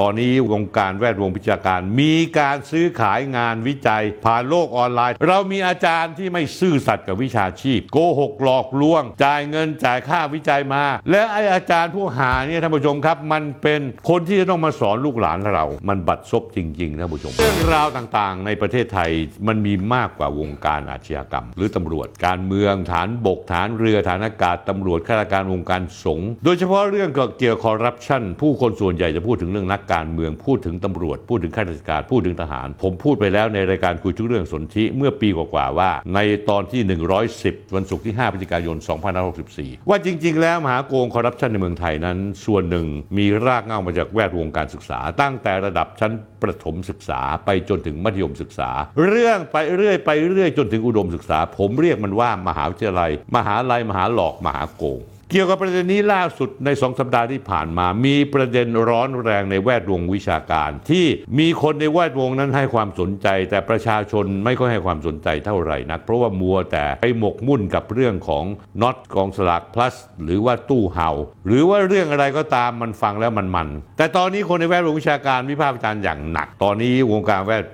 ตอนนี้วงการแวดวงวิชาการ มีการซื้อขายงานวิจัย ผ่านโลกออนไลน์ เรามีอาจารย์ที่ไม่ซื่อสัตย์กับวิชาชีพ โกหกหลอกลวง จ่ายเงินจ่ายค่าวิจัยมา และไออาจารย์ผู้หาเนี่ยท่านผู้ชมครับ มันเป็นคนที่จะต้องมาสอนลูกหลานเรา มันบัดซบจริงๆท่านผู้ชม เรื่องราวต่างๆ ในประเทศไทยมันมีมากกว่าวงการอาชญากรรม หรือตำรวจการเมืองฐานบกฐานเรือฐานอากาศตำรวจข้าราชการวงการสงฆ์โดยเฉพาะเรื่องเกี่ยวกับคอร์รัปชันผู้คนส่วนใหญ่จะพูดถึงเรื่องนักการเมืองพูดถึงตำรวจ พูดถึงข้าราชการพูดถึงทหาร ผมพูดไปแล้วในรายการคุยทุกเรื่องสนธิเมื่อปีกว่าๆว่า ในตอนที่ 110 วันศุกร์ที่ 5พฤศจิกายน 2564 ว่าจริง ๆ แล้วมหาโกงคอร์รัปชันในเมืองไทยนั้น ส่วนหนึ่งมีรากเหง้ามาจากแวดวงการศึกษา ตั้งแต่ระดับชั้นประถมศึกษาไปจนถึงมัธยมศึกษา เรื่องไปเรื่อยไปเรื่อยจนถึงอุดมศึกษา ผมเรียกมันว่ามหาวิทยาลัย มหาลัยมหาหลอกมหาโกง เกี่ยวกับประเด็นนี้ล่าสุดในสองสัปดาห์ที่ผ่านมา มีประเด็นร้อนแรงในแวดวงวิชาการ ที่มีคนในแวดวงนั้นให้ความสนใจ แต่ประชาชนไม่ค่อยให้ความสนใจเท่าไหร่นัก เพราะว่ามัวแต่ไปหมกมุ่นกับเรื่องของน็อตกองสลาก plus หรือว่าตู้เห่า หรือว่าเรื่องอะไรก็ตามมันฟังแล้วมันมัน แต่ตอนนี้คนในแวดวงวิชาการวิพากษ์วิจารณ์อย่างหนัก ตอนนี้วงการแวด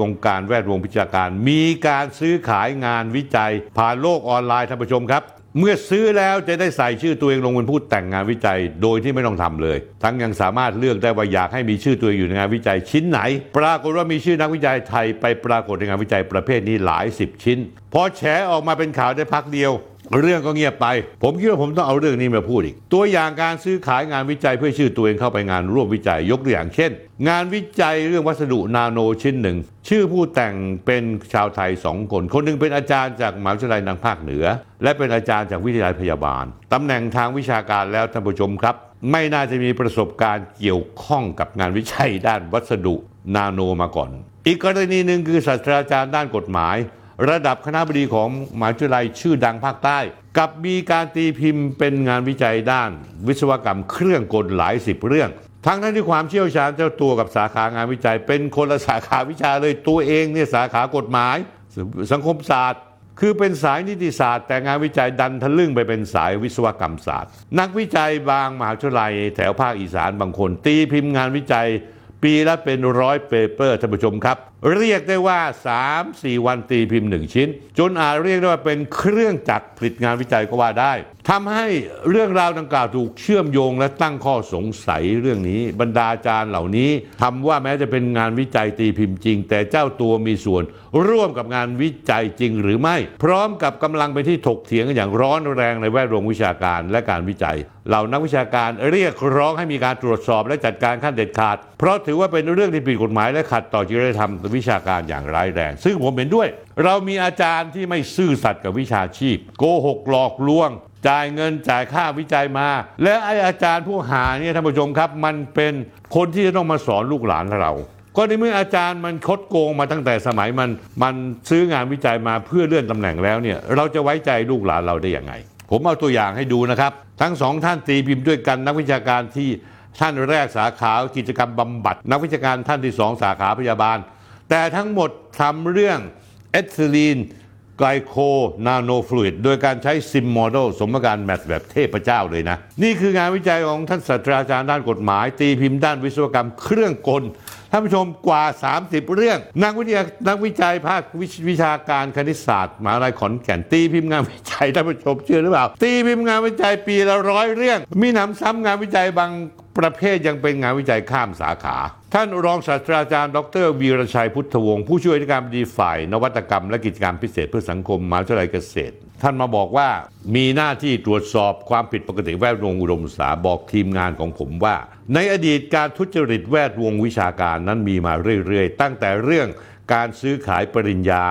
วงการแวดวงวิชาการ มีการซื้อขายงานวิจัยผ่านโลกออนไลน์ท่านผู้ชมครับ เมื่อซื้อแล้วจะได้ใส่ชื่อตัวเองลงเป็นผู้แต่งงานวิจัยโดยที่ไม่ต้องทำเลย ทั้งยังสามารถเลือกได้ว่าอยากให้มีชื่อตัวเองอยู่ในงานวิจัยชิ้นไหน ปรากฏว่ามีชื่อนักวิจัยไทยไปปรากฏในงานวิจัยประเภทนี้หลายสิบชิ้น พอแฉออกมาเป็นข่าวได้พักเดียว เรื่องก็เงียบไป ผมคิดว่าผมต้องเอาเรื่องนี้มาพูดอีก ตัวอย่างการซื้อขายงานวิจัยเพื่อชื่อตัวเองเข้าไปงานร่วมวิจัยยกตัวอย่างเช่น งานวิจัยเรื่องวัสดุนาโนชิ้นหนึ่ง ชื่อผู้แต่งเป็นชาวไทยสองคน คนหนึ่งเป็นอาจารย์จากมหาวิทยาลัยทางภาคเหนือ และเป็นอาจารย์จากวิทยาลัยพยาบาลตำแหน่งทางวิชาการแล้วท่านผู้ชมครับ ไม่น่าจะมีประสบการณ์เกี่ยวข้องกับงานวิจัยด้านวัสดุนาโนมาก่อน อีกกรณีหนึ่งคือศาสตราจารย์ด้านกฎหมาย ระดับคณะบดีของมหาวิทยาลัยชื่อดังภาคใต้ กับมีการตีพิมพ์เป็นงานวิจัยด้าน วิศวกรรมเครื่องกลหลายสิบเรื่อง ทั้งนั้นที่ความเชี่ยวชาญเจ้าตัวกับสาขางานวิจัย เป็นคนละสาขาวิชาเลยตัวเองเนี่ยสาขากฎหมาย สังคมศาสตร์ คือเป็นสายนิติศาสตร์ แต่งานวิจัยดันทะลึ่งไปเป็นสายวิศวกรรมศาสตร์ นักวิจัยบางมหาวิทยาลัย แถวภาคอีสานบางคน ตีพิมพ์งานวิจัย ปีละเป็นร้อยเปเปอร์ท่านผู้ชมครับ เรียกได้ว่า 3-4 วันตีพิมพ์หนึ่งชิ้น จนอาจเรียกได้ว่าเป็นเครื่องจักรผลิตงานวิจัยก็ว่าได้ทำให้เรื่องราวดังกล่าวถูกเชื่อมโยงและตั้งข้อสงสัยเรื่องนี้ บรรดาอาจารย์เหล่านี้ทำว่าแม้จะเป็นงานวิจัยตีพิมพ์จริง แต่เจ้าตัวมีส่วน ร่วมกับงานวิจัยจริงหรือไม่ พร้อมกับกำลังไปที่ถกเถียงกันอย่างร้อนแรงในแวดวงวิชาการและการวิจัย เหล่านักวิชาการเรียกร้องให้มีการตรวจสอบและจัดการขั้นเด็ดขาด เพราะถือว่าเป็นเรื่องที่ผิดกฎหมายและขัดต่อจริยธรรมวิชาการอย่างร้ายแรง ซึ่งผมเห็นด้วย เรามีอาจารย์ที่ไม่ซื่อสัตย์กับวิชาชีพ โกหกหลอกลวง จ่ายเงินจ่ายค่าวิจัยมา และไออาจารย์ผู้หาเนี่ยท่านผู้ชมครับ มันเป็นคนที่จะต้องมาสอนลูกหลานเราก็ในเมื่ออาจารย์มันคดโกงมาตั้งแต่สมัยมันมันซื้องานวิจัยมาเพื่อเลื่อนตำแหน่งแล้วเนี่ยเราจะไว้ใจลูกหลานเราได้อยังไง ผมเอาตัวอย่างให้ดูนะครับ ทั้งสองท่านตีพิมพ์ด้วยกันนักวิชาการที่ท่านแรกสาขากิจกรรมบำบัด นักวิชาการท่านที่สองสาขาพยาบาล แต่ทั้งหมดทำเรื่อง ethylene glycol nanofluid โดยการใช้ sim model สมการ math แบบเทพเจ้าเลยนะ นี่คืองานวิจัยของท่านศาสตราจารย์ด้านกฎหมาย ตีพิมพ์ด้านวิศวกรรมเครื่องกลท่านผู้ชมกว่า 30 เรื่อง นักวิทยานักวิจัยภาควิชวิชาการคณิตศาสตร์มหาลัยขอนแก่นตีพิมพ์งานวิจัยท่านผู้ชมเชื่อหรือเปล่า ตีพิมพ์งานวิจัยปีละร้อยเรื่อง มีหนำซ้ำงานวิจัยบาง ประเภทยังเป็นงานวิจัยข้ามสาขา ท่านรองศาสตราจารย์ ดรวีรชัยพุทธวงศ์ผู้ช่วยอธิการบดีฝ่าย นวัตกรรม และกิจการพิเศษเพื่อสังคมมหาวิทยาลัยเกษตร ท่านมาบอกว่ามีหน้าที่ตรวจสอบความผิดปกติแวดวงอุดมศึกษาบอกทีมงานของผมว่า ในอดีตการทุจริตแวดวงวิชาการนั้นมีมาเรื่อยๆ ตั้งแต่เรื่องการซื้อขายปริญญา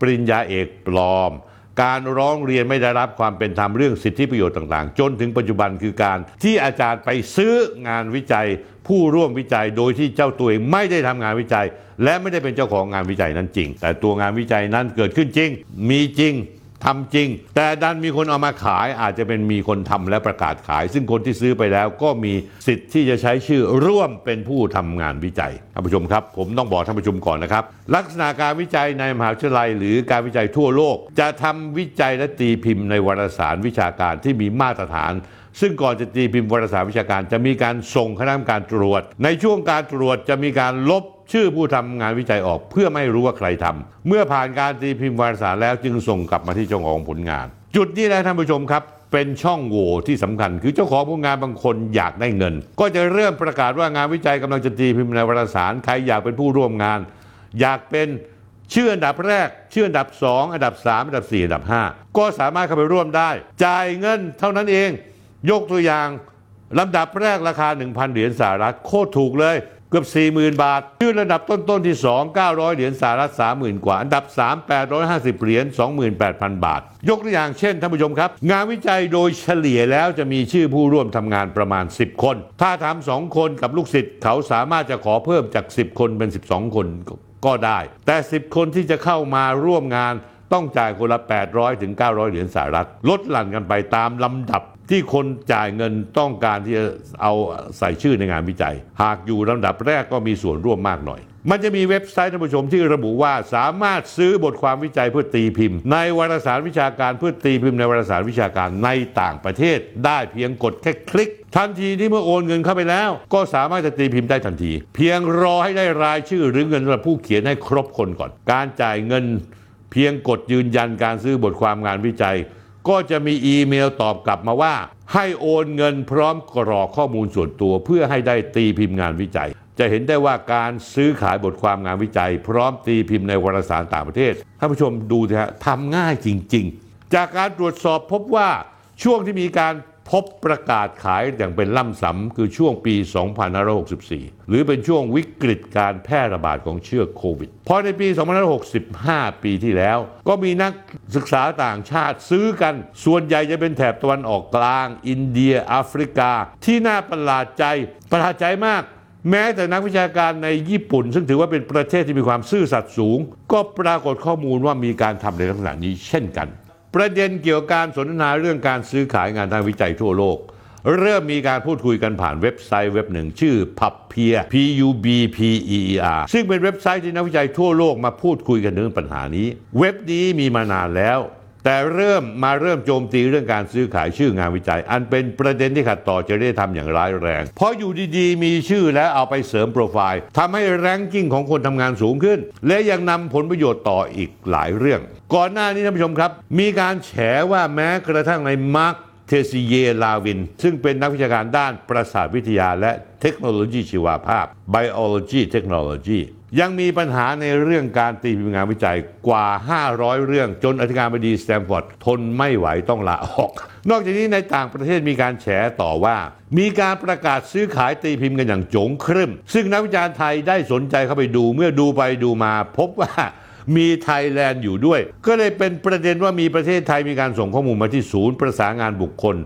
ปริญญาเอกปลอม การร้องเรียนไม่ได้รับความเป็นธรรมเรื่องสิทธิประโยชน์ต่างๆ จนถึงปัจจุบันคือการที่อาจารย์ไปซื้องานวิจัย ผู้ร่วมวิจัยโดยที่เจ้าตัวเองไม่ได้ทำงานวิจัย และไม่ได้เป็นเจ้าของงานวิจัยนั้นจริง แต่ตัวงานวิจัยนั้นเกิดขึ้นจริง มีจริง ทำจริง แต่ดันมีคนเอามาขายอาจจะเป็นมีคนทำและประกาศขาย ซึ่งคนที่ซื้อไปแล้วก็มีสิทธิ์ที่จะใช้ชื่อร่วมเป็นผู้ทำงานวิจัยท่านผู้ชมครับ ผมต้องบอกท่านผู้ชมก่อนนะครับ ลักษณะการวิจัยในมหาวิทยาลัย หรือการวิจัยทั่วโลก จะทำวิจัยและตีพิมพ์ในวารสารวิชาการที่มีมาตรฐานซึ่งก่อนจะตีพิมพ์วารสารวิชาการ จะมีการส่งคณะกรรมการตรวจ ในช่วงการตรวจจะมีการลบ ชื่อผู้ทำงานวิจัยออกเพื่อไม่รู้ว่าใครทำเมื่อผ่านการตีพิมพ์วารสารแล้วจึงส่งกลับมาที่เจ้าของผลงาน จุดนี้แหละท่านผู้ชมครับเป็นช่องโหว่ที่สำคัญ คือเจ้าของผลงานบางคนอยากได้เงิน ก็จะเริ่มประกาศว่างานวิจัยกำลังจะตีพิมพ์ในวารสารใครอยากเป็นผู้ร่วมงาน อยากเป็นชื่ออันดับแรก ชื่ออันดับ 2 อันดับ 3 อันดับ 4 อันดับ 5 ก็สามารถเข้าไปร่วมได้ จ่ายเงินเท่านั้นเอง ยกตัวอย่างลำดับแรกราคา 1,000 เหรียญสหรัฐโคตรถูกเลย เกือบ 40,000 บาท ชื่อระดับต้น ๆ ที่ 2 900 เหรียญสหรัฐ 30,000 กว่า อันดับ 3 850 เหรียญ 28,000 บาท ยกตัวอย่างเช่น ท่านผู้ชมครับ งานวิจัยโดยเฉลี่ยแล้วจะมีชื่อผู้ร่วมทำงานประมาณ 10 คน ถ้าทำ2คนกับลูกศิษย์เขาสามารถจะขอเพิ่มจาก 10 คนเป็น 12 คนก็ได้ แต่ 10 คนที่จะเข้ามาร่วมงานต้องจ่ายคนละ 800 ถึง 900 เหรียญสหรัฐ ลดหลั่นกันไปตามลำดับ ที่คนจ่ายเงินต้องการที่จะเอาใส่ชื่อในงานวิจัย หากอยู่ลำดับแรกก็มีส่วนร่วมมากหน่อย มันจะมีเว็บไซต์ท่านผู้ชมที่ระบุว่าสามารถซื้อบทความวิจัยเพื่อตีพิมพ์ ในวารสารวิชาการเพื่อตีพิมพ์ในวารสารวิชาการในต่างประเทศ ได้เพียงกดแค่คลิก ทันทีที่เมื่อโอนเงินเข้าไปแล้ว ก็สามารถจะตีพิมพ์ได้ทันที เพียงรอให้ได้รายชื่อหรือเงินสำหรับผู้เขียนให้ครบคนก่อน การจ่ายเงิน เพียงกดยืนยันการซื้อบทความงานวิจัย ก็จะมีอีเมลตอบกลับมาว่า ให้โอนเงินพร้อมกรอกข้อมูลส่วนตัว เพื่อให้ได้ตีพิมพ์งานวิจัย จะเห็นได้ว่าการซื้อขายบทความงานวิจัย พร้อมตีพิมพ์ในวารสารต่างประเทศท่านผู้ชมดูนะฮะทำง่ายจริง ๆ จากการตรวจสอบพบว่าช่วงที่มีการ พบประกาศขายอย่างเป็นล่ำสำคือช่วงปี 2564 หรือเป็นช่วงวิกฤตการแพร่ระบาดของเชื้อโควิด พอในปี 2565 ปีที่แล้ว ก็มีนักศึกษาต่างชาติซื้อกัน ส่วนใหญ่จะเป็นแถบตะวันออกกลาง อินเดียแอฟริกา ที่น่าประหลาดใจ ประหลาดใจมากแม้แต่นักวิชาการในญี่ปุ่น ซึ่งถือว่าเป็นประเทศที่มีความซื่อสัตย์สูง ก็ปรากฏข้อมูลว่ามีการทำในลักษณะนี้เช่นกัน ประเด็นเกี่ยวกับการสนทนาเรื่องการซื้อขายงานทางวิจัยทั่วโลก เริ่มมีการพูดคุยกันผ่านเว็บไซต์เว็บหนึ่ง ชื่อ Pubpeer P U B P E E R ซึ่งเป็นเว็บไซต์ที่นักวิจัยทั่วโลกมาพูดคุยกันเรื่องปัญหานี้ เว็บนี้มีมานานแล้ว แต่เริ่มมาเริ่มโจมตีเรื่องการซื้อขายชื่องานวิจัย อันเป็นประเด็นที่ขัดต่อจริยธรรมอย่างร้ายแรง เพราะอยู่ดีๆ มีชื่อแล้วเอาไปเสริมโปรไฟล์ทำให้แรงกิ้งของคนทำงานสูงขึ้น และยังนำผลประโยชน์ต่ออีกหลายเรื่อง ก่อนหน้านี้ท่านผู้ชมครับ มีการแฉว่าแม้กระทั่งในมาร์คเทซิเยลาวิน ซึ่งเป็นนักวิชาการด้านประสาทวิทยาและเทคโนโลยีชีวภาพ Biology Technology ยังมีปัญหาในเรื่องการตีพิมพ์งานวิจัยกว่า 500 เรื่องจนอธิการบดีสแตนฟอร์ดทนไม่ไหวต้องลาออก นอกจากนี้ในต่างประเทศมีการแฉต่อว่า มีการประกาศซื้อขายตีพิมพ์กันอย่างโจ๋งครึ่ม ซึ่งนักวิจารณ์ไทยได้สนใจเข้าไปดูเมื่อดูไปดูมาพบว่ามีไทยแลนด์อยู่ด้วย ก็เลยเป็นประเด็นว่ามีประเทศไทยมีการส่งข้อมูลมาที่ศูนย์ประสานงานบุคคล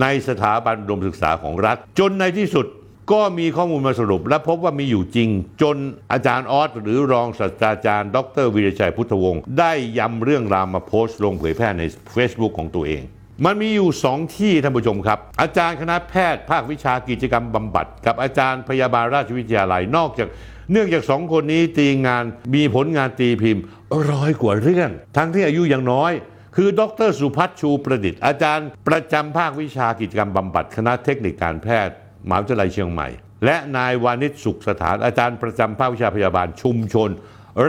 ในสถาบันอุดมศึกษาของรัฐ จนในที่สุด ก็มีข้อมูลมาสรุป และพบว่ามีอยู่จริง จนอาจารย์ออสหรือรองศาสตราจารย์ ดรวีรชัยพุทธวงศ์ได้ย้ำเรื่องราวมาโพสต์ลงเผยแพร่ใน Facebook ของตัวเองมันมีอยู่สองที่ท่านผู้ชมครับ อาจารย์คณะแพทย์ภาควิชากิจกรรมบำบัด กับอาจารย์พยาบาลราชวิทยาลัยนอกจาก เนื่องจากสองคนนี้ตีงานมีผลงานตีพิมพ์ร้อยกว่าเรื่อง ทั้งที่อายุยังน้อย คือดรสุพัฒน์ชูประดิษฐ์อาจารย์ประจำภาควิชากิจกรรมบำบัดคณะเทคนิคการแพทย์ มหาวิทยาลัยเชียงใหม่ และนายวานิชสุขสถานอาจารย์ประจำภาควิชาพยาบาลชุมชน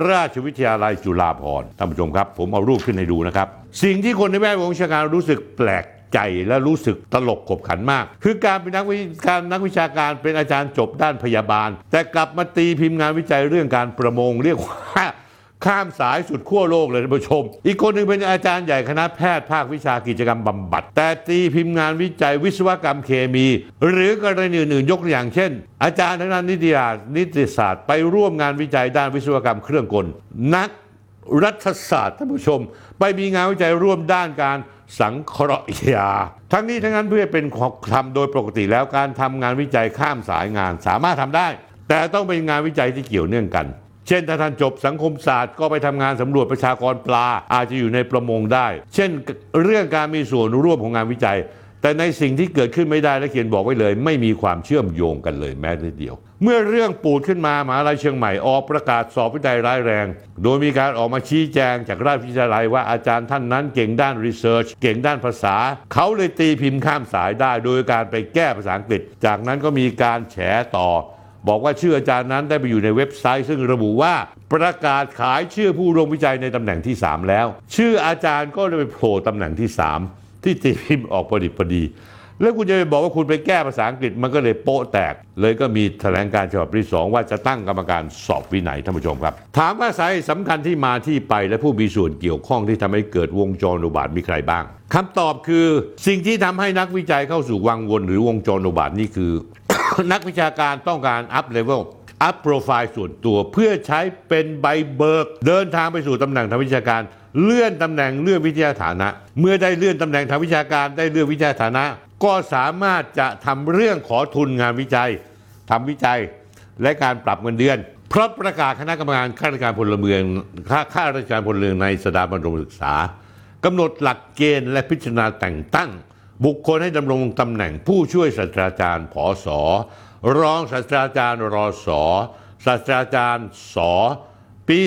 ราชวิทยาลัยจุฬาภรณ์ท่านผู้ชมครับ ผมเอารูปขึ้นให้ดูนะครับ สิ่งที่คนในแวดวงวิชาการรู้สึกแปลกใจและรู้สึกตลกขบขันมาก คือการเป็นนักวิการนักวิชาการเป็นอาจารย์จบด้านพยาบาล แต่กลับมาตีพิมพ์งานวิจัยเรื่องการประมงเรียกว่า ข้ามสายสุดขั้วโลกเลยท่านผู้ชม อีกคนหนึ่งเป็นอาจารย์ใหญ่คณะแพทย์ภาควิชากิจกรรมบำบัด แต่ตีพิมพ์งานวิจัยวิศวกรรมเคมี หรือกรณีอื่นๆยกตัวอย่างเช่น อาจารย์ทางด้านนิติศาสตร์นิติศาสตร์ไปร่วมงานวิจัยด้านวิศวกรรมเครื่องกล นักรัฐศาสตร์ท่านผู้ชม ไปมีงานวิจัยร่วมด้านการสังเคราะห์ยา ทั้งนี้ทั้งนั้นเพื่อเป็นของทำโดยปกติแล้วการทำงานวิจัยข้ามสายงานสามารถทำได้ แต่ต้องเป็นงานวิจัยที่เกี่ยวเนื่องกัน เช่นถ้าท่านจบสังคมศาสตร์ก็ไปทำงานสำรวจประชากรปลาอาจจะอยู่ในประมงได้ เช่นเรื่องการมีส่วนร่วมของงานวิจัย แต่ในสิ่งที่เกิดขึ้นไม่ได้และเขียนบอกไว้เลย ไม่มีความเชื่อมโยงกันเลยแม้แต่เดียวเพเมื่อเรื่องปูดขึ้นมามหาลัยเชียงใหม่ออกประกาศสอบวิจัยร้ายแรง โดยมีการออกมาชี้แจงจากราชวิทยาลัยว่าอาจารย์ท่านนั้นเก่งด้านรีเสิร์ชเก่งด้านภาษา เขาเลยตีพิมพ์ข้ามสายได้ โดยการไปแก้ภาษาอังกฤษ จากนั้นก็มีการแฉต่อ บอกว่าชื่ออาจารย์นั้นได้ไปอยู่ในเว็บไซต์ ซึ่งระบุว่าประกาศขายชื่อผู้ร่วมวิจัยในตำแหน่งที่ 3 แล้ว ชื่ออาจารย์ก็เลยไปโผล่ตำแหน่งที่ 3 ที่ตีพิมพ์ออกพอดีพอดี แล้วคุณจะไปบอกว่าคุณไปแก้ภาษาอังกฤษมันก็เลยโป๊ะแตก เลยก็มีแถลงการฉบับที่สองว่าจะตั้งกรรมการสอบวินัยท่านผู้ชมครับ ถามว่าสาเหตุสำคัญที่มาที่ไปและผู้มีส่วนเกี่ยวข้องที่ทำให้เกิดวงจรอุบาทมีใครบ้างคำตอบคือสิ่งที่ทำให้นักวิจัยเข้าสู่วังวนหรือวงจรอุบาทว์นี่คือ นักวิชาการต้องการ up level up profile ส่วนตัวเพื่อใช้เป็นใบเบิก เดินทางไปสู่ตำแหน่งทางวิชาการ เลื่อนตำแหน่งเลื่อนวิทยาฐานะ เมื่อได้เลื่อนตำแหน่งทางวิชาการได้เลื่อนวิทยาฐานะ ก็สามารถจะทำเรื่องขอทุนงานวิจัยทำวิจัยและการปรับเงินเดือนเพราะประกาศคณะกรรมการข้าราชการพลเรือนข้าข้าราชการพลเมืองในสถาบันอุดมศึกษากำหนดหลักเกณฑ์และพิจารณาแต่งตั้ง บุคคลให้ดำรงตำแหน่งผู้ช่วยศาสตราจารย์ผอสอรองศาสตราจารย์รอสอศาสตราจารย์สอปี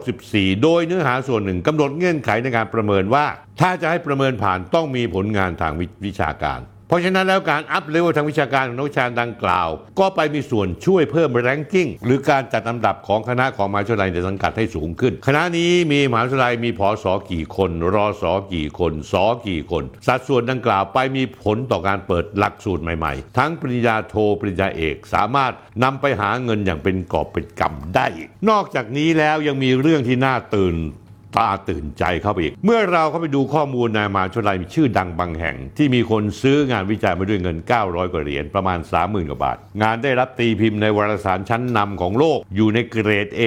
2564 โดยเนื้อหาส่วนหนึ่งกำหนดเงื่อนไขในการประเมินว่า ถ้าจะให้ประเมินผ่านต้องมีผลงานทางวิวิชาการ เพราะฉะนั้นแล้วการ up level ทางวิชาการของนักวิชาการดังกล่าว ก็ไปมีส่วนช่วยเพิ่ม ranking หรือการจัดลำดับของคณะของมหาวิทยาลัยในสังกัดให้สูงขึ้น คณะนี้มีมหาวิทยาลัยมีผอสอกี่คน รอสอกี่คนสอกี่คน สัดส่วนดังกล่าวไปมีผลต่อการเปิดหลักสูตรใหม่ๆ ทั้งปริญญาโทปริญญาเอก สามารถนำไปหาเงินอย่างเป็นกอบเป็นกำได้ นอกจากนี้แล้วยังมีเรื่องที่น่าตื่น ตาตื่นใจเข้าไปอีก เมื่อเราเข้าไปดูข้อมูลในมหาวิทยาลัยมีชื่อดังบางแห่ง ที่มีคนซื้องานวิจัยมาด้วยเงิน 900 กว่าเหรียญประมาณ 30,000 กว่าบาท งานได้รับตีพิมพ์ในวารสารชั้นนำของโลกอยู่ในเกรด A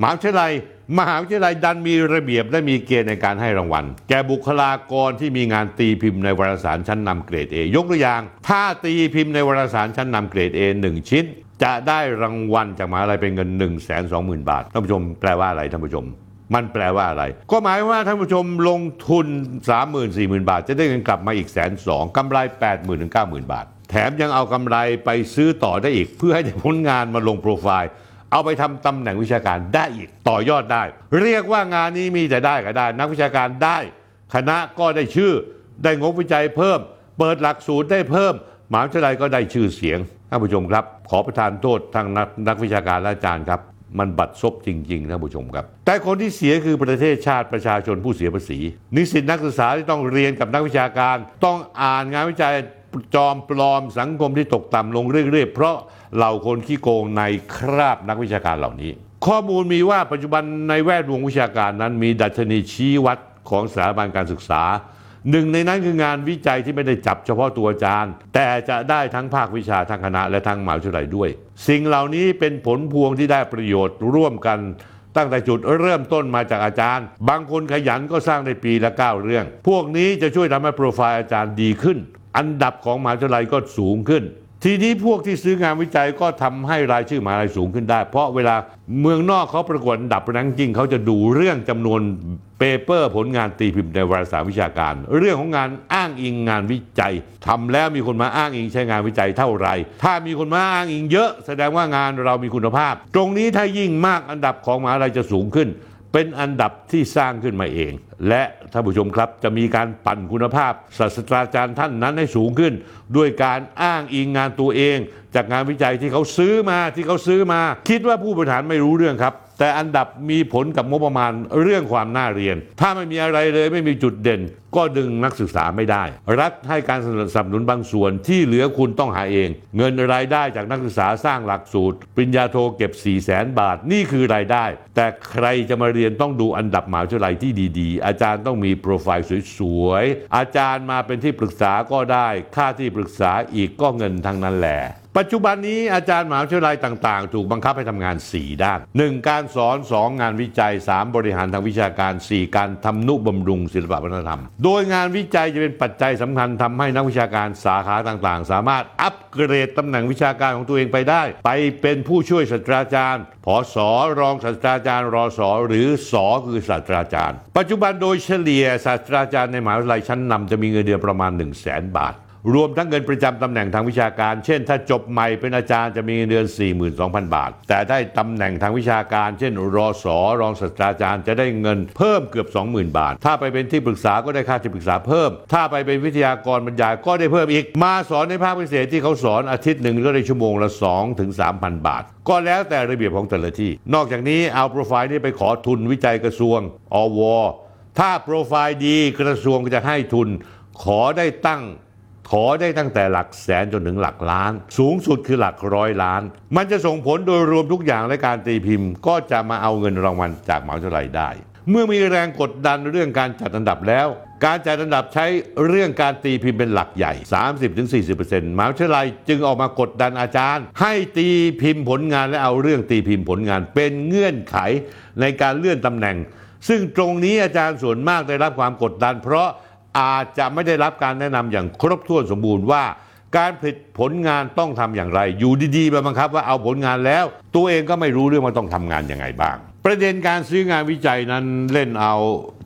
มหาวิทยาลัยมหาวิทยาลัยดันมีระเบียบและมีเกณฑ์ในการให้รางวัล แก่บุคลากรที่มีงานตีพิมพ์ในวารสารชั้นนำเกรด A ยกตัวอย่าง ถ้าตีพิมพ์ในวารสารชั้นนำเกรด A 1 ชิ้น จะได้รางวัลจากมหาวิทยาลัยเป็นเงิน 1 2 0 0 0 0 บาทท่านผู้ชมแปลว่าอะไรท่านผู้ชม มันแปลว่าอะไร ก็หมายว่าท่านผู้ชมลงทุน 30,000 40,000 บาท จะได้เงินกลับมาอีกแสนสองกำไร 80,000ถึง90,000 บาท แถมยังเอากำไรไปซื้อต่อได้อีก เพื่อให้ได้ผลงานมาลงโปรไฟล์ เอาไปทำตำแหน่งวิชาการได้อีกต่อยอดได้ เรียกว่างานนี้มีแต่ได้ก็ได้ นักวิชาการได้ คณะก็ได้ชื่อ ได้งบวิจัยเพิ่ม เปิดหลักสูตรได้เพิ่มมหาวิทยาลัยก็ได้ชื่อเสียงท่านผู้ชมครับ ขอประทานโทษทางนักนักวิชาการและอาจารย์ครับ มันบัดซบจริงๆท่านผู้ชมครับ แต่คนที่เสียคือประเทศชาติประชาชนผู้เสียภาษี นิสิตนักศึกษาที่ต้องเรียนกับนักวิชาการ ต้องอ่านงานวิจัยจอมปลอมสังคมที่ตกต่ำลงเรื่อยๆ เพราะเหล่าคนขี้โกงในคราบนักวิชาการเหล่านี้ ข้อมูลมีว่าปัจจุบันในแวดวงวิชาการนั้นมีดัชนีชี้วัดของสถาบันการศึกษา หนึ่งในนั้นคืองานวิจัยที่ไม่ได้จับเฉพาะตัวอาจารย์ แต่จะได้ทั้งภาควิชาทางคณะและทางมหาวิทยาลัยด้วย สิ่งเหล่านี้เป็นผลพวงที่ได้ประโยชน์ร่วมกันตั้งแต่จุดเริ่มต้นมาจากอาจารย์ บางคนขยันก็สร้างในปีละ 9 เรื่อง พวกนี้จะช่วยทำให้โปรไฟล์อาจารย์ดีขึ้น อันดับของมหาวิทยาลัยก็สูงขึ้น ทีนี้พวกที่ซื้องานวิจัยก็ทำให้รายชื่อมหาลัยสูงขึ้นได้ เพราะเวลาเมืองนอกเขาประกวดอันดับ ranking เขาจะดูเรื่องจำนวน paper ผลงานตีพิมพ์ในวารสารวิชาการ เรื่องของงานอ้างอิงงานวิจัยทำแล้วมีคนมาอ้างอิงใช้งานวิจัยเท่าไหร่ ถ้ามีคนมาอ้างอิงเยอะ แสดงว่างานเรามีคุณภาพ ตรงนี้ถ้ายิ่งมากอันดับของมหาลัยจะสูงขึ้น เป็นอันดับที่สร้างขึ้นมาเอง และ ท่านผู้ชมครับ จะมีการปั่นคุณภาพศาสตราจารย์ท่านนั้นให้สูงขึ้น ด้วยการอ้างอิงงานตัวเอง จากงานวิจัยที่เขาซื้อมาที่เขาซื้อมา คิดว่าผู้บริหารไม่รู้เรื่องครับ แต่อันดับมีผลกับงบประมาณเรื่องความน่าเรียน ถ้าไม่มีอะไรเลยไม่มีจุดเด่น ก็ดึงนักศึกษาไม่ได้ รัฐให้การสนับสนุนบางส่วนที่เหลือคุณต้องหาเอง เงินรายได้จากนักศึกษาสร้างหลักสูตร ปริญญาโทเก็บ 4 0 0แสนบาทนี่คือรายได้ แต่ใครจะมาเรียนต้องดูอันดับมหาวิทยาลัยที่ดีๆ อาจารย์ต้องมีโปรไฟล์สวยๆอาจารย์มาเป็นที่ปรึกษาก็ได้ ค่าที่ปรึกษาอีกก็เงินทั้งนั้นแหละ ปัจจุบันนี้อาจารย์มหาวิทยาลัยต่างๆ ถูกบังคับให้ทำงาน 4 ด้าน 1. การสอน 2 งานวิจัย 3 บริหารทางวิชาการ 4 การทำนุบำรุงศิลปวัฒนธรรม โดยงานวิจัยจะเป็นปัจจัยสำคัญทำให้นักวิชาการสาขาต่างๆ สามารถอัปเกรดตำแหน่งวิชาการของตัวเองไปได้ ไปเป็นผู้ช่วยศาสตราจารย์ผอสอรองศาสตราจารย์รอสอหรือสอคือศาสตราจารย์ ปัจจุบันโดยเฉลี่ยศาสตราจารย์ในมหาวิทยาลัยชั้นนำจะมีเงินเดือนประมาณ 1 0 0 0 0แสนบาท รวมทั้งเงินประจำตำแหน่งทางวิชาการ เช่น ถ้าจบใหม่เป็นอาจารย์จะมีเงินเดือน 42,000 บาท แต่ได้ตำแหน่งทางวิชาการ เช่น รอสอรองศาสตราจารย์จะได้เงินเพิ่มเกือบ 20,000 บาท ถ้าไปเป็นที่ปรึกษาก็ได้ค่าที่ปรึกษาเพิ่ม ถ้าไปเป็นวิทยากรบรรยายก็ได้เพิ่มอีก มาสอนในภาคพิเศษที่เขาสอนอาทิตย์หนึ่งก็ได้ชั่วโมงละ 2 ถึง 3,000 บาท ก็แล้วแต่ระเบียบของแต่ละที่ นอกจากนี้เอาโปรไฟล์นี้ไปขอทุนวิจัยกระทรวงอวถ้าโปรไฟล์ดีกระทรวงจะให้ทุน ขอได้ตั้ง ขอได้ตั้งแต่หลักแสนจนถึงหลักล้าน สูงสุดคือหลักร้อยล้าน มันจะส่งผลโดยรวมทุกอย่างและการตีพิมพ์ ก็จะมาเอาเงินรางวัลจากหมหาวิทยาลัยได้ เมื่อมีแรงกดดันเรื่องการจัดอันดับแล้ว การจัดอันดับใช้เรื่องการตีพิมพ์เป็นหลักใหญ่ 30-40%มหาวิทยาลัยจึงออกมากดดันอาจารย์ ให้ตีพิมพ์ผลงานและเอาเรื่องตีพิมพ์ผลงาน เป็นเงื่อนไขในการเลื่อนตำแหน่ง ซึ่งตรงนี้อาจารย์ส่วนมากได้รับความกดดัน เพราะ อาจจะไม่ได้รับการแนะนำอย่างครบถ้วนสมบูรณ์ว่า การผลิตผลงานต้องทำอย่างไร อยู่ดีๆมาบังคับว่าเอาผลงานแล้ว ตัวเองก็ไม่รู้เรื่องว่าต้องทำงานยังไงบ้าง ประเด็นการซื้องานวิจัยนั้นเล่นเอา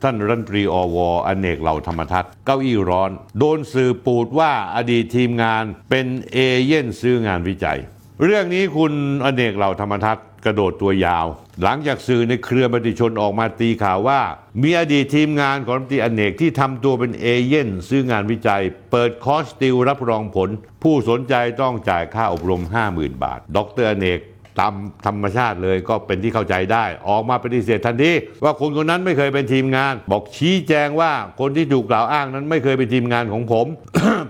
ท่านรัฐมนตรีอวอเนกเหล่าธรรมทัศน์เก้าอี้ร้อน โดนสื่อปูดว่าอดีตทีมงานเป็นเอเย่นซื้องานวิจัย เรื่องนี้คุณอเนกเหล่าธรรมทัศน์ กระโดดตัวยาว หลังจากสื่อในเครือมติชนออกมาตีข่าวว่า มีอดีตทีมงานของรัฐมนตรีอเนกที่ทำตัวเป็นเอเย่นซื้องานวิจัย เปิดคอร์สติวรับรองผล ผู้สนใจต้องจ่ายค่าอบรม 50,000 บาท ดรอเนก ตามธรรมชาติเลยก็เป็นที่เข้าใจได้ ออกมาปฏิเสธทันทีว่าคนคนนั้นไม่เคยเป็นทีมงาน บอกชี้แจงว่าคนที่ถูกกล่าวอ้างนั้นไม่เคยเป็นทีมงานของผม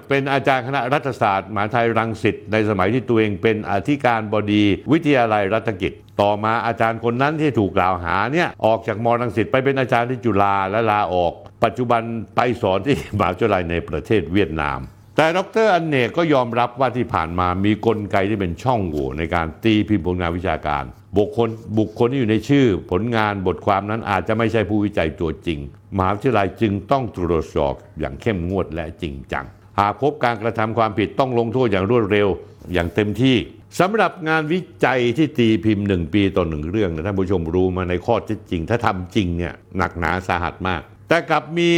เป็นอาจารย์คณะรัฐศาสตร์มหาไทยรังสิตในสมัยที่ตัวเองเป็นอธิการบดี วิทยาลัยรัฐกิจต่อมาอาจารย์คนนั้นที่ถูกกล่าวหาเนี่ยออกจากมรังสิตไปเป็นอาจารย์ที่จุฬาและลาออก ปัจจุบันไปสอนที่มหาวิทยาลัยในประเทศเวียดนาม แต่ดรอนเนกก็ยอมรับว่าที่ผ่านมามีกลไกที่เป็นช่องโหว่ในการตีพิมพ์ผลงานวิชาการ บุคคลบุคคลที่อยู่ในชื่อ ผลงานบทความนั้นอาจจะไม่ใช่ผู้วิจัยตัวจริง มหาวิทยาลัยจึงต้องตรวจสอบอย่างเข้มงวดและจริงจัง หากพบการกระทำความผิดต้องลงโทษอย่างรวดเร็วอย่างเต็มที่สำหรับงานวิจัยที่ตีพิมพ์หนึ่งปีต่อหนึ่งเรื่องนะท่านผู้ชมรู้มาในข้อเท็จจริง ถ้าทำจริงเนี่ยหนักหนาสาหัสมาก แต่กลับมี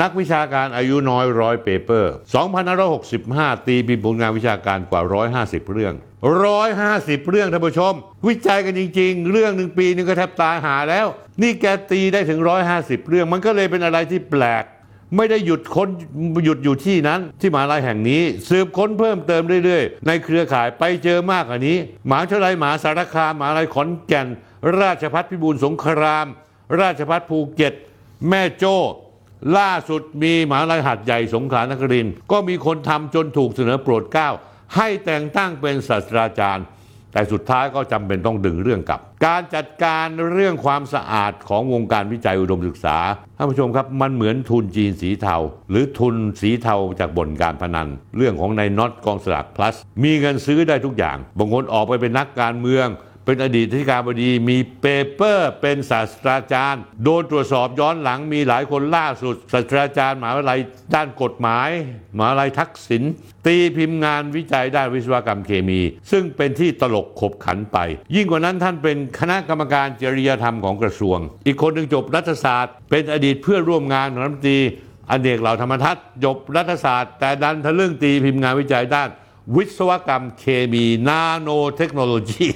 นักวิชาการอายุน้อยร้อย paper 2565 ตีพิมพ์ผลงานวิชาการกว่า 150 เรื่อง 150 เรื่องท่านผู้ชม วิจัยกันจริง ๆ เรื่องหนึ่งปีนึงก็แทบตายห่าแล้ว นี่แกตีได้ถึง 150 เรื่อง มันก็เลยเป็นอะไรที่แปลก ไม่ได้หยุดค้นหยุดอยู่ที่นั้น ที่มหาลัยแห่งนี้ สืบค้นเพิ่มเติมเรื่อยๆ ในเครือข่ายไปเจอมากกว่านี้มหาวิทยาลัยมหาสารคามมหาลัยขอนแก่น ราชภัฏพิบูลสงคราม ราชภัฏภูเก็ต แม่โจ้ ล่าสุดมีหมหาลัยหัดใหญ่สงขลานครินก็มีคนทำจนถูกเสนอโปรดเกล้า ให้แต่งตั้งเป็นศาสตราจารย์ แต่สุดท้ายก็จำเป็นต้องดึงเรื่องกลับ การจัดการเรื่องความสะอาดของวงการวิจัยอุดมศึกษาท่านผู้ชมครับมันเหมือนทุนจีนสีเทา หรือทุนสีเทาจากบ่นการพนัน เรื่องของนายน็อตกองสลาก plus มีเงินซื้อได้ทุกอย่างบางคนออกไปเป็นนักการเมือง เป็นอดีตที่การบดีมีเปเปอร์เป็นศาสตราจารย์ โดนตรวจสอบย้อนหลังมีหลายคนล่าสุด ศาสตราจารย์มหาวิทยาลัยด้านกฎหมายมหาวิทยาลัยทักษิณตีพิมพ์งานวิจัยด้านวิศวกรรมเคมี ซึ่งเป็นที่ตลกขบขันไป ยิ่งกว่านั้นท่านเป็นคณะกรรมการจริยธรรมของกระทรวง อีกคนหนึ่งจบรัฐศาสตร์ เป็นอดีตเพื่อนร่วมงานของรัฐมนตรีอเนกเหล่าธรรมทัศน์จบรัฐศาสตร์ แต่ดันทะลึ่งตีพิมพ์งานวิจัยด้าน วิศวกรรมเคมีนาโนเทคโนโลยี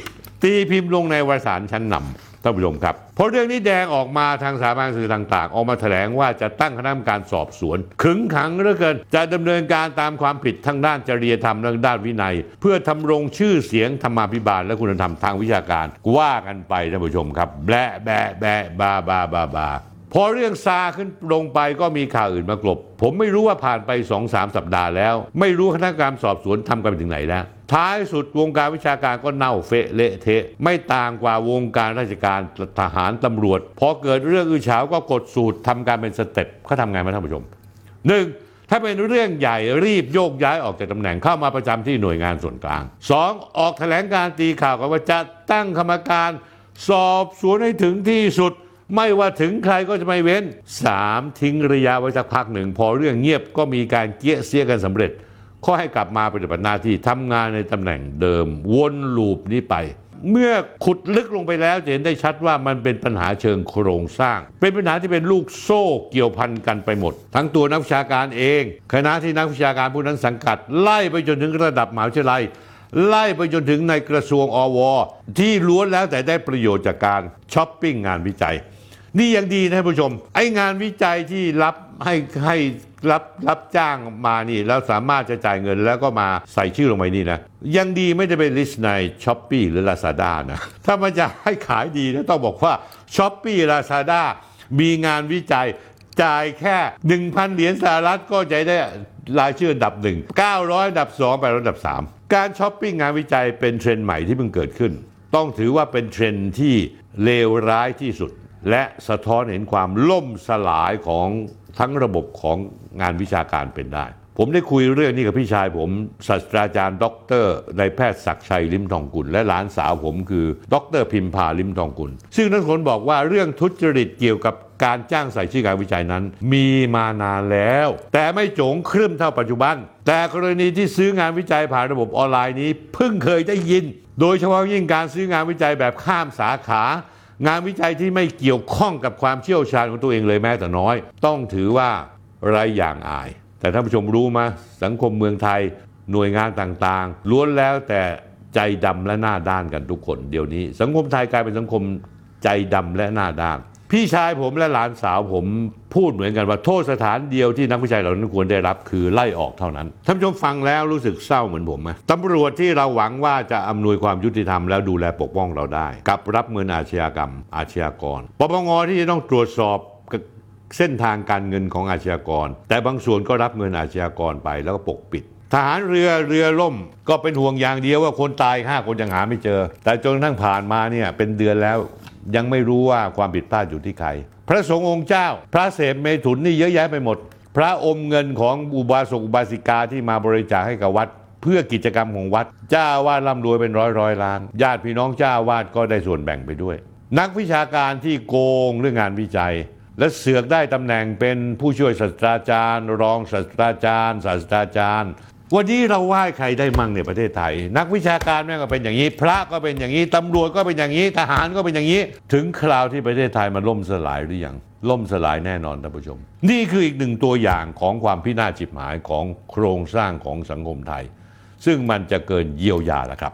ตีพิมพ์ลงในวารสารชั้นนำท่านผู้ชมครับเพราะเรื่องนี้แดงออกมาทางสถาบันสื่อต่างๆ ออกมาแถลงว่าจะตั้งคณะกรรมการสอบสวน ขึงขังเหลือเกิน จะดำเนินการตามความผิดทั้งด้านจริยธรรมและด้านวินัย เพื่อทำรงชื่อเสียงธรรมาภิบาลและคุณธรรมทางวิชาการ ว่ากันไปท่านผู้ชมครับแบะแบะแบะบาบาบาบาพอเรื่องซาขึ้นลงไปก็มีข่าวอื่นมากลบ ผมไม่รู้ว่าผ่านไป2อสสัปดาห์แล้ว ไม่รู้คณะกรรมการสอบสวนทำกันไปถึงไหนแล้ว ท้ายสุดวงการวิชาการก็เน่าเฟะเละเทะ ไม่ต่างกว่าวงการราชการทหารตำรวจ พอเกิดเรื่องอื้อฉาวก็กดสูตรทำการเป็นสเต็ปเขาทำไงมาท่านผู้ชมหนึ่งถ้าเป็นเรื่องใหญ่รีบโยกย้ายออกจากตำแหน่งเข้ามาประจำที่หน่วยงานส่วนกลาง 2. ออกแถลงการตีข่าวกันว่าจะตั้งกรรมการ สอบสวนให้ถึงที่สุด ไม่ว่าถึงใครก็จะไม่เว้น 3. ทิ้งระยะไว้สักพักหนึ่ง พอเรื่องเงียบก็มีการเกี้ยเสียกันสำเร็จ ข้อให้กลับมาปฏิบัติหน้าที่ทำงานในตำแหน่งเดิม วนลูปนี้ไป เมื่อขุดลึกลงไปแล้วจะเห็นได้ชัดว่ามันเป็นปัญหาเชิงโครงสร้าง เป็นปัญหาที่เป็นลูกโซ่เกี่ยวพันกันไปหมด ทั้งตัวนักวิชาการเอง คณะที่นักวิชาการผู้นั้นสังกัด ไล่ไปจนถึงระดับมหาวิทยาลัยไล่ไปจนถึงในกระทรวงอว ที่ล้วนแล้วแต่ได้ประโยชน์จากการช้อปปิ้งงานวิจัย นี่ยังดีนะผู้ชม ไองานวิจัยที่รับให้ให้รับรับจ้างมานี่ แล้วสามารถจะจ่ายเงินแล้วก็มาใส่ชื่อลงไปนี่นะ ยังดีไม่ได้เป็น list ใน Shopee หรือ Lazada นะ ถ้ามันจะให้ขายดีนะต้องบอกว่าShopee Lazada มีงานวิจัยจ่ายแค่ 1,000 เหรียญสหรัฐก็จะได้รายชื่ออันดับ 1 900อันดับ 2 ไปอันดับ 3 การช้อปปิ้งงานวิจัยเป็นเทรนด์ใหม่ที่เพิ่งเกิดขึ้น ต้องถือว่าเป็นเทรนด์ที่เลวร้ายที่สุด และสะท้อนเห็นความล่มสลายของทั้งระบบของงานวิชาการเป็นได้ ผมได้คุยเรื่องนี้กับพี่ชายผมศาสตราจารย์ด็อกเตอร์นายแพทย์ศักชัยลิมทองกุล และหลานสาวผมคือด็อกเตอร์พิมพาลิมทองกุล ซึ่งทั้งคนบอกว่าเรื่องทุจริตเกี่ยวกับการจ้างใส่ชื่อการวิจัยนั้น มีมานานแล้ว แต่ไม่โจ๋งครึ่มเท่าปัจจุบัน แต่กรณีที่ซื้องานวิจัยผ่านระบบออนไลน์นี้เพิ่งเคยได้ยิน โดยเฉพาะยิ่งการซื้องานวิจัยแบบข้ามสาขา งานวิจัยที่ไม่เกี่ยวข้องกับความเชี่ยวชาญของตัวเองเลยแม้แต่น้อย ต้องถือว่าไร้ยางอาย แต่ท่านผู้ชมรู้ไหมสังคมเมืองไทยหน่วยงานต่างๆ ล้วนแล้วแต่ใจดำและหน้าด้านกันทุกคน เดี๋ยวนี้ สังคมไทยกลายเป็นสังคมใจดำและหน้าด้าน พี่ชายผมและหลานสาวผมพูดเหมือนกันว่าโทษสถานเดียวที่นักวิจัยเหล่านั้นควรได้รับคือไล่ออกเท่านั้นท่านผู้ชมฟังแล้วรู้สึกเศร้าเหมือนผมไหมตำรวจที่เราหวังว่าจะอำนวยความยุติธรรมแล้วดูแลปกป้องเราได้ กับรับเงินอาชญากรรม อาชญากรปปงที่จะต้องตรวจสอบเส้นทางการเงินของอาชญากร แต่บางส่วนก็รับเงินอาชญากรไปแล้วก็ปกปิดทหารเรือเรือล่มก็เป็นห่วงอย่างเดียวว่าคนตายห้าคนยังหาไม่เจอ แต่จนทั่งผ่านมาเนี่ยเป็นเดือนแล้ว ยังไม่รู้ว่าความผิดพลาดอยู่ที่ใคร พระสงฆ์องค์เจ้า พระเสพเมถุนนี่เยอะแยะไปหมด พระอมเงินของอุบาสกอุบาสิกาที่มาบริจาคให้กับวัด เพื่อกิจกรรมของวัด เจ้าวาดร่ำรวยเป็นร้อยร้อยล้าน ญาติพี่น้องเจ้าอาวาดก็ได้ส่วนแบ่งไปด้วย นักวิชาการที่โกงเรื่องงานวิจัย และเสือกได้ตำแหน่งเป็นผู้ช่วยศาสตราจารย์ รองศาสตราจารย์ ศาสตราจารย์ วันนี้เราไหว้ใครได้มั่งในประเทศไทย นักวิชาการแม่งก็เป็นอย่างนี้ พระก็เป็นอย่างนี้ตำรวจก็เป็นอย่างนี้ ทหารก็เป็นอย่างนี้ ถึงคราวที่ประเทศไทยมันล่มสลายหรือยังล่มสลายแน่นอนท่านผู้ชม นี่คืออีกหนึ่งตัวอย่างของความพินาศฉิบหายของโครงสร้างของสังคมไทย ซึ่งมันจะเกินเยียวยาแล้วครับ